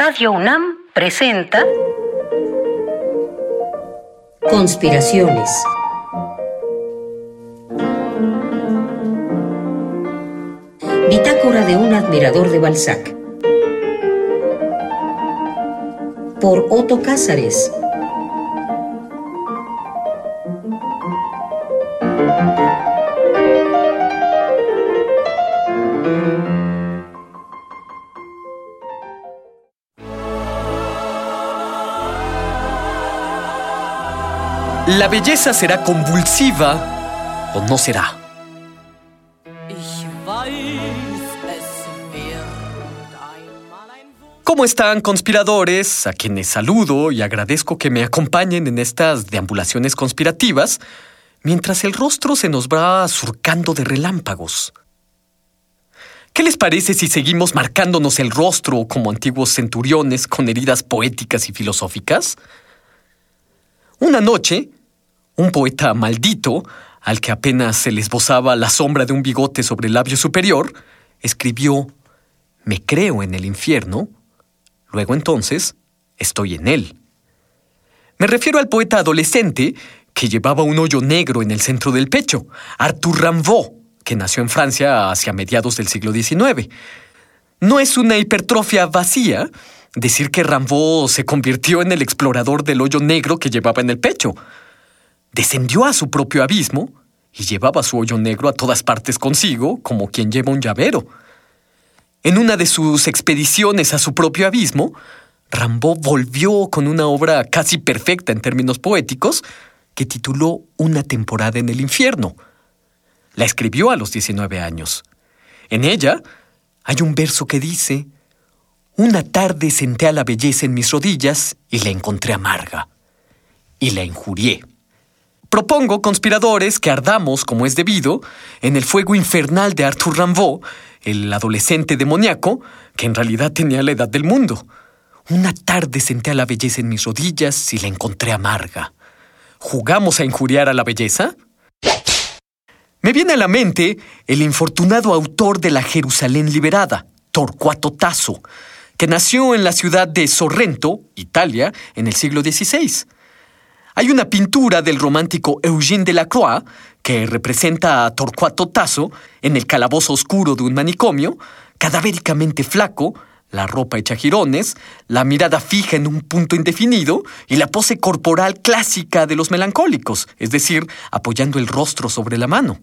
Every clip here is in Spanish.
Radio UNAM presenta Conspiraciones. Bitácora de un admirador de Balzac. Por Otto Cázares. ¿La belleza será convulsiva o no será? ¿Cómo están, conspiradores? A quienes saludo y agradezco que me acompañen en estas deambulaciones conspirativas, mientras el rostro se nos va surcando de relámpagos. ¿Qué les parece si seguimos marcándonos el rostro como antiguos centuriones con heridas poéticas y filosóficas? Una noche, un poeta maldito, al que apenas se le esbozaba la sombra de un bigote sobre el labio superior, escribió Me creo en el infierno, luego entonces estoy en él. Me refiero al poeta adolescente que llevaba un hoyo negro en el centro del pecho, Arthur Rimbaud, que nació en Francia hacia mediados del siglo XIX. No es una hipertrofia vacía decir que Rimbaud se convirtió en el explorador del hoyo negro que llevaba en el pecho descendió a su propio abismo y llevaba su hoyo negro a todas partes consigo, como quien lleva un llavero. En una de sus expediciones a su propio abismo, Rimbaud volvió con una obra casi perfecta en términos poéticos que tituló Una temporada en el infierno. La escribió a los 19 años. En ella hay un verso que dice, Una tarde senté a la belleza en mis rodillas y la encontré amarga, y la injurié. Propongo, conspiradores, que ardamos, como es debido, en el fuego infernal de Arthur Rimbaud, el adolescente demoníaco, que en realidad tenía la edad del mundo. Una tarde senté a la belleza en mis rodillas y la encontré amarga. ¿Jugamos a injuriar a la belleza? Me viene a la mente el infortunado autor de la Jerusalén liberada, Torcuato Tasso, que nació en la ciudad de Sorrento, Italia, en el siglo XVI. Hay una pintura del romántico Eugène Delacroix que representa a Torcuato Tasso en el calabozo oscuro de un manicomio, cadavéricamente flaco, la ropa hecha jirones, la mirada fija en un punto indefinido y la pose corporal clásica de los melancólicos, es decir, apoyando el rostro sobre la mano.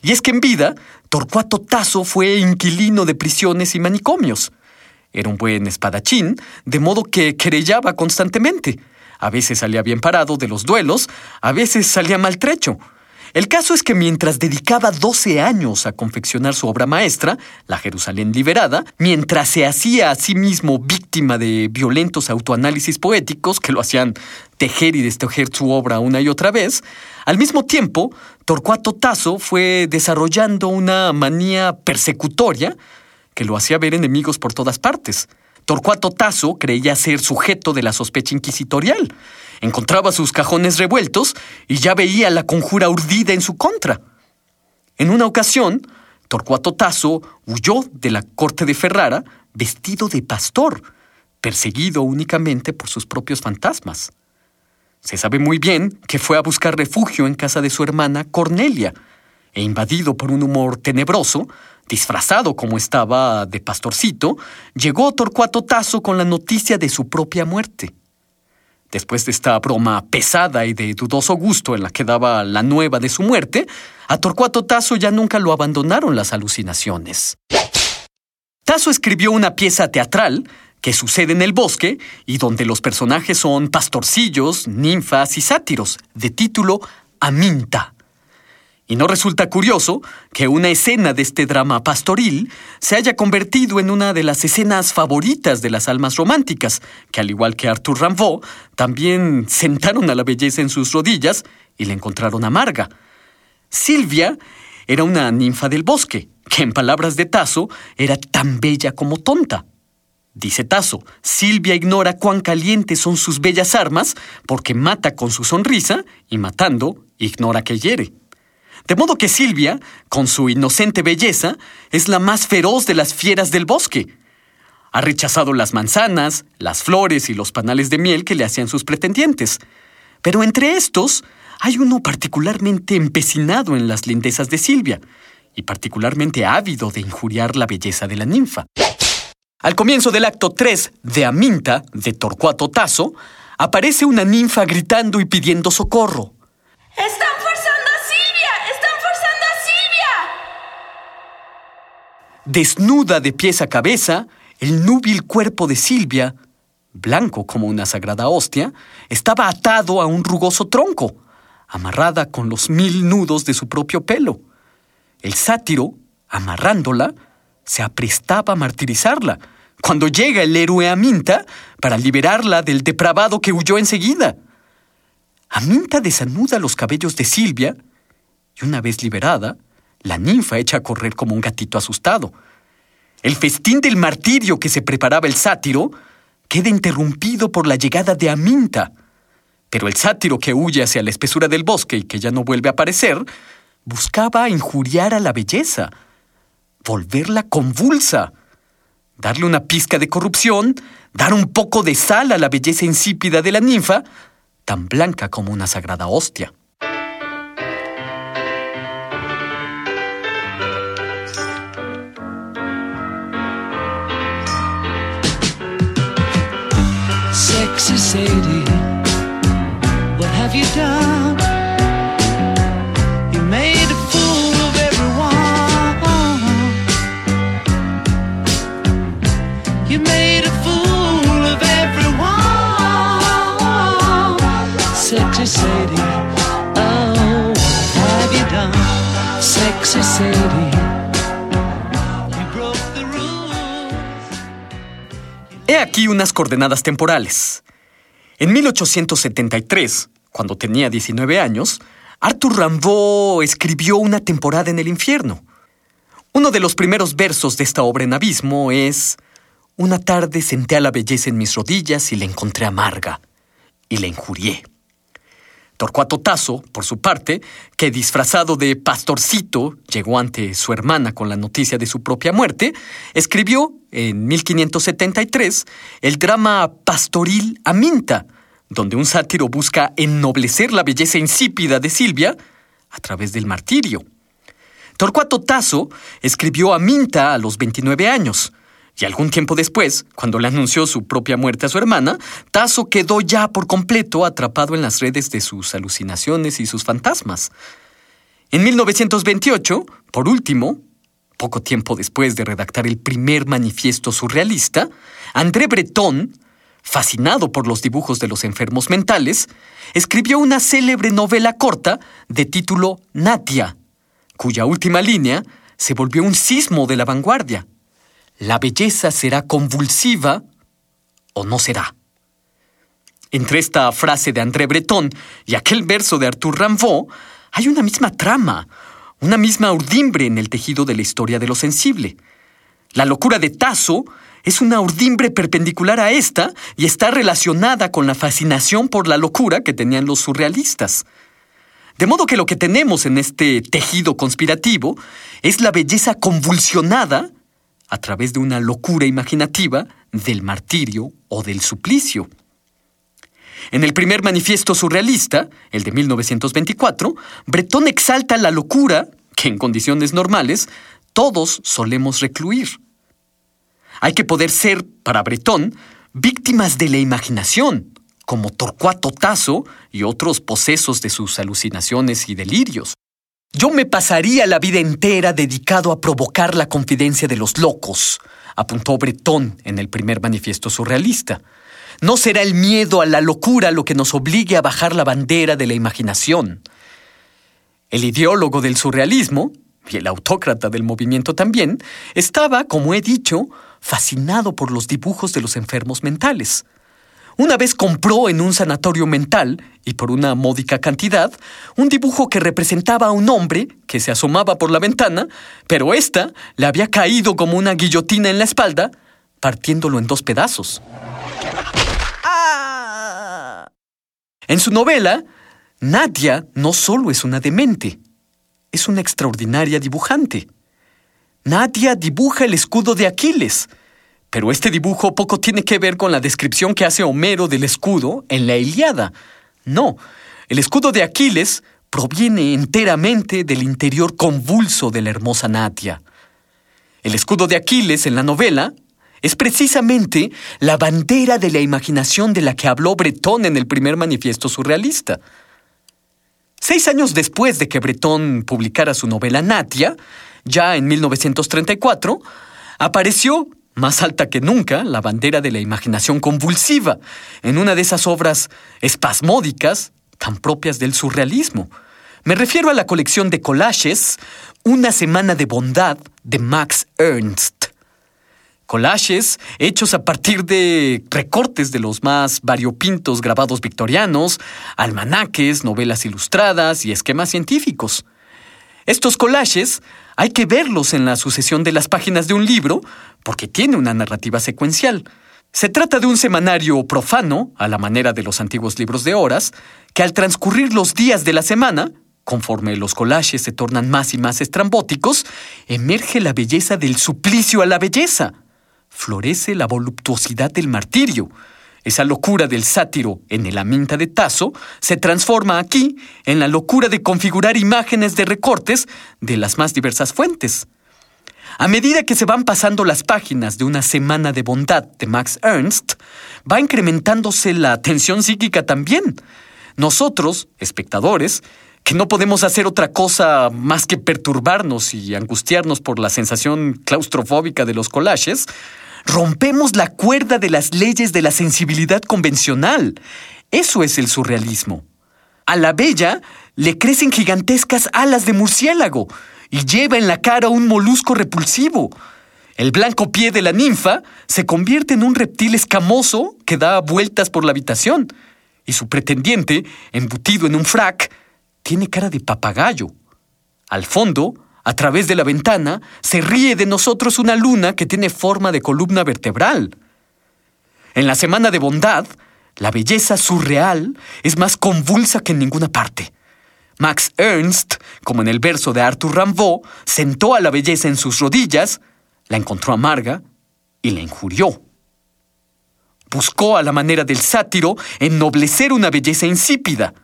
Y es que en vida, Torcuato Tasso fue inquilino de prisiones y manicomios. Era un buen espadachín, de modo que querellaba constantemente. A veces salía bien parado de los duelos, a veces salía maltrecho. El caso es que mientras dedicaba 12 años a confeccionar su obra maestra, La Jerusalén Liberada, mientras se hacía a sí mismo víctima de violentos autoanálisis poéticos que lo hacían tejer y destejer su obra una y otra vez, al mismo tiempo, Torcuato Tasso fue desarrollando una manía persecutoria que lo hacía ver enemigos por todas partes. Torcuato Tasso creía ser sujeto de la sospecha inquisitorial. Encontraba sus cajones revueltos y ya veía la conjura urdida en su contra. En una ocasión, Torcuato Tasso huyó de la corte de Ferrara vestido de pastor, perseguido únicamente por sus propios fantasmas. Se sabe muy bien que fue a buscar refugio en casa de su hermana Cornelia, e invadido por un humor tenebroso, disfrazado como estaba de pastorcito, llegó Torcuato Tasso con la noticia de su propia muerte. Después de esta broma pesada y de dudoso gusto en la que daba la nueva de su muerte, a Torcuato Tasso ya nunca lo abandonaron las alucinaciones. Tasso escribió una pieza teatral que sucede en el bosque y donde los personajes son pastorcillos, ninfas y sátiros, de título Aminta. Y no resulta curioso que una escena de este drama pastoril se haya convertido en una de las escenas favoritas de las almas románticas, que al igual que Arthur Rimbaud, también sentaron a la belleza en sus rodillas y la encontraron amarga. Silvia era una ninfa del bosque, que en palabras de Tasso era tan bella como tonta. Dice Tasso, Silvia ignora cuán calientes son sus bellas armas porque mata con su sonrisa y matando ignora que hiere. De modo que Silvia, con su inocente belleza, es la más feroz de las fieras del bosque. Ha rechazado las manzanas, las flores y los panales de miel que le hacían sus pretendientes. Pero entre estos hay uno particularmente empecinado en las lindezas de Silvia y particularmente ávido de injuriar la belleza de la ninfa. Al comienzo del acto 3 de Aminta, de Torcuato Tasso, aparece una ninfa gritando y pidiendo socorro. ¡Están Desnuda de pies a cabeza, el núbil cuerpo de Silvia, blanco como una sagrada hostia, estaba atado a un rugoso tronco, amarrada con los mil nudos de su propio pelo. El sátiro, amarrándola, se aprestaba a martirizarla, cuando llega el héroe Aminta para liberarla del depravado que huyó enseguida. Aminta desanuda los cabellos de Silvia y una vez liberada, la ninfa echa a correr como un gatito asustado. El festín del martirio que se preparaba el sátiro queda interrumpido por la llegada de Aminta. Pero el sátiro que huye hacia la espesura del bosque y que ya no vuelve a aparecer, buscaba injuriar a la belleza, volverla convulsa, darle una pizca de corrupción, dar un poco de sal a la belleza insípida de la ninfa, tan blanca como una sagrada hostia. Aquí unas coordenadas temporales. En 1873, cuando tenía 19 años, Arthur Rimbaud escribió Una temporada en el infierno. Uno de los primeros versos de esta obra en abismo es Una tarde senté a la belleza en mis rodillas y la encontré amarga, y la injurié. Torcuato Tasso, por su parte, que disfrazado de pastorcito llegó ante su hermana con la noticia de su propia muerte, escribió en 1573 el drama pastoril Aminta, donde un sátiro busca ennoblecer la belleza insípida de Silvia a través del martirio. Torcuato Tasso escribió Aminta a los 29 años, y algún tiempo después, cuando le anunció su propia muerte a su hermana, Tasso quedó ya por completo atrapado en las redes de sus alucinaciones y sus fantasmas. En 1928, por último, poco tiempo después de redactar el primer manifiesto surrealista, André Breton, fascinado por los dibujos de los enfermos mentales, escribió una célebre novela corta de título Natia, cuya última línea se volvió un sismo de la vanguardia. La belleza será convulsiva o no será. Entre esta frase de André Breton y aquel verso de Arthur Rimbaud hay una misma trama, una misma urdimbre en el tejido de la historia de lo sensible. La locura de Tasso es una urdimbre perpendicular a esta y está relacionada con la fascinación por la locura que tenían los surrealistas. De modo que lo que tenemos en este tejido conspirativo es la belleza convulsionada a través de una locura imaginativa del martirio o del suplicio. En el primer manifiesto surrealista, el de 1924, Breton exalta la locura que en condiciones normales todos solemos recluir. Hay que poder ser, para Breton, víctimas de la imaginación, como Torcuato Tasso y otros posesos de sus alucinaciones y delirios. Yo me pasaría la vida entera dedicado a provocar la confidencia de los locos, apuntó Breton en el primer manifiesto surrealista. No será el miedo a la locura lo que nos obligue a bajar la bandera de la imaginación. El ideólogo del surrealismo, y el autócrata del movimiento también, estaba, como he dicho, fascinado por los dibujos de los enfermos mentales. Una vez compró en un sanatorio mental, y por una módica cantidad, un dibujo que representaba a un hombre que se asomaba por la ventana, pero ésta le había caído como una guillotina en la espalda, partiéndolo en dos pedazos. En su novela, Nadia no solo es una demente, es una extraordinaria dibujante. Nadia dibuja el escudo de Aquiles, Pero este dibujo poco tiene que ver con la descripción que hace Homero del escudo en la Iliada. No, el escudo de Aquiles proviene enteramente del interior convulso de la hermosa Natia. El escudo de Aquiles en la novela es precisamente la bandera de la imaginación de la que habló Bretón en el primer manifiesto surrealista. Seis años después de que Bretón publicara su novela Natia, ya en 1934, apareció, más alta que nunca, la bandera de la imaginación convulsiva, en una de esas obras espasmódicas tan propias del surrealismo. Me refiero a la colección de collages Una semana de bondad de Max Ernst. Collages hechos a partir de recortes de los más variopintos grabados victorianos, almanaques, novelas ilustradas y esquemas científicos. Estos collages hay que verlos en la sucesión de las páginas de un libro porque tiene una narrativa secuencial. Se trata de un semanario profano, a la manera de los antiguos libros de horas, que al transcurrir los días de la semana, conforme los collages se tornan más y más estrambóticos, emerge la belleza del suplicio a la belleza. Florece la voluptuosidad del martirio. Esa locura del sátiro en el aminta de Tazo se transforma aquí en la locura de configurar imágenes de recortes de las más diversas fuentes. A medida que se van pasando las páginas de una semana de bondad de Max Ernst, va incrementándose la tensión psíquica también. Nosotros, espectadores, que no podemos hacer otra cosa más que perturbarnos y angustiarnos por la sensación claustrofóbica de los collages, rompemos la cuerda de las leyes de la sensibilidad convencional. Eso es el surrealismo. A la bella le crecen gigantescas alas de murciélago y lleva en la cara un molusco repulsivo. El blanco pie de la ninfa se convierte en un reptil escamoso que da vueltas por la habitación, y su pretendiente, embutido en un frac, tiene cara de papagayo. Al fondo, a través de la ventana, se ríe de nosotros una luna que tiene forma de columna vertebral. En la semana de bondad, la belleza surreal es más convulsa que en ninguna parte. Max Ernst, como en el verso de Arthur Rimbaud, sentó a la belleza en sus rodillas, la encontró amarga y la injurió. Buscó a la manera del sátiro ennoblecer una belleza insípida.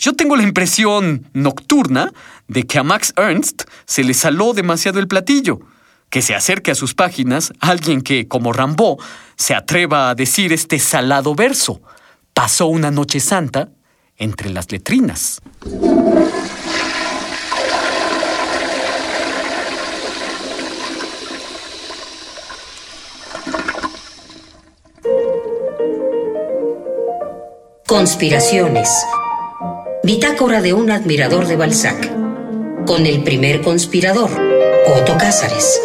Yo tengo la impresión nocturna de que a Max Ernst se le saló demasiado el platillo, que se acerque a sus páginas alguien que, como Rimbaud, se atreva a decir este salado verso. Pasó una noche santa entre las letrinas. Conspiraciones. Bitácora de un admirador de Balzac. Con el primer conspirador, Otto Cázares.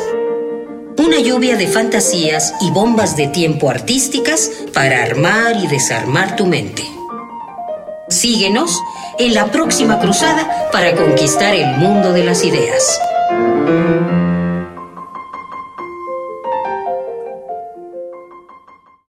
Una lluvia de fantasías y bombas de tiempo artísticas para armar y desarmar tu mente. Síguenos en la próxima cruzada para conquistar el mundo de las ideas.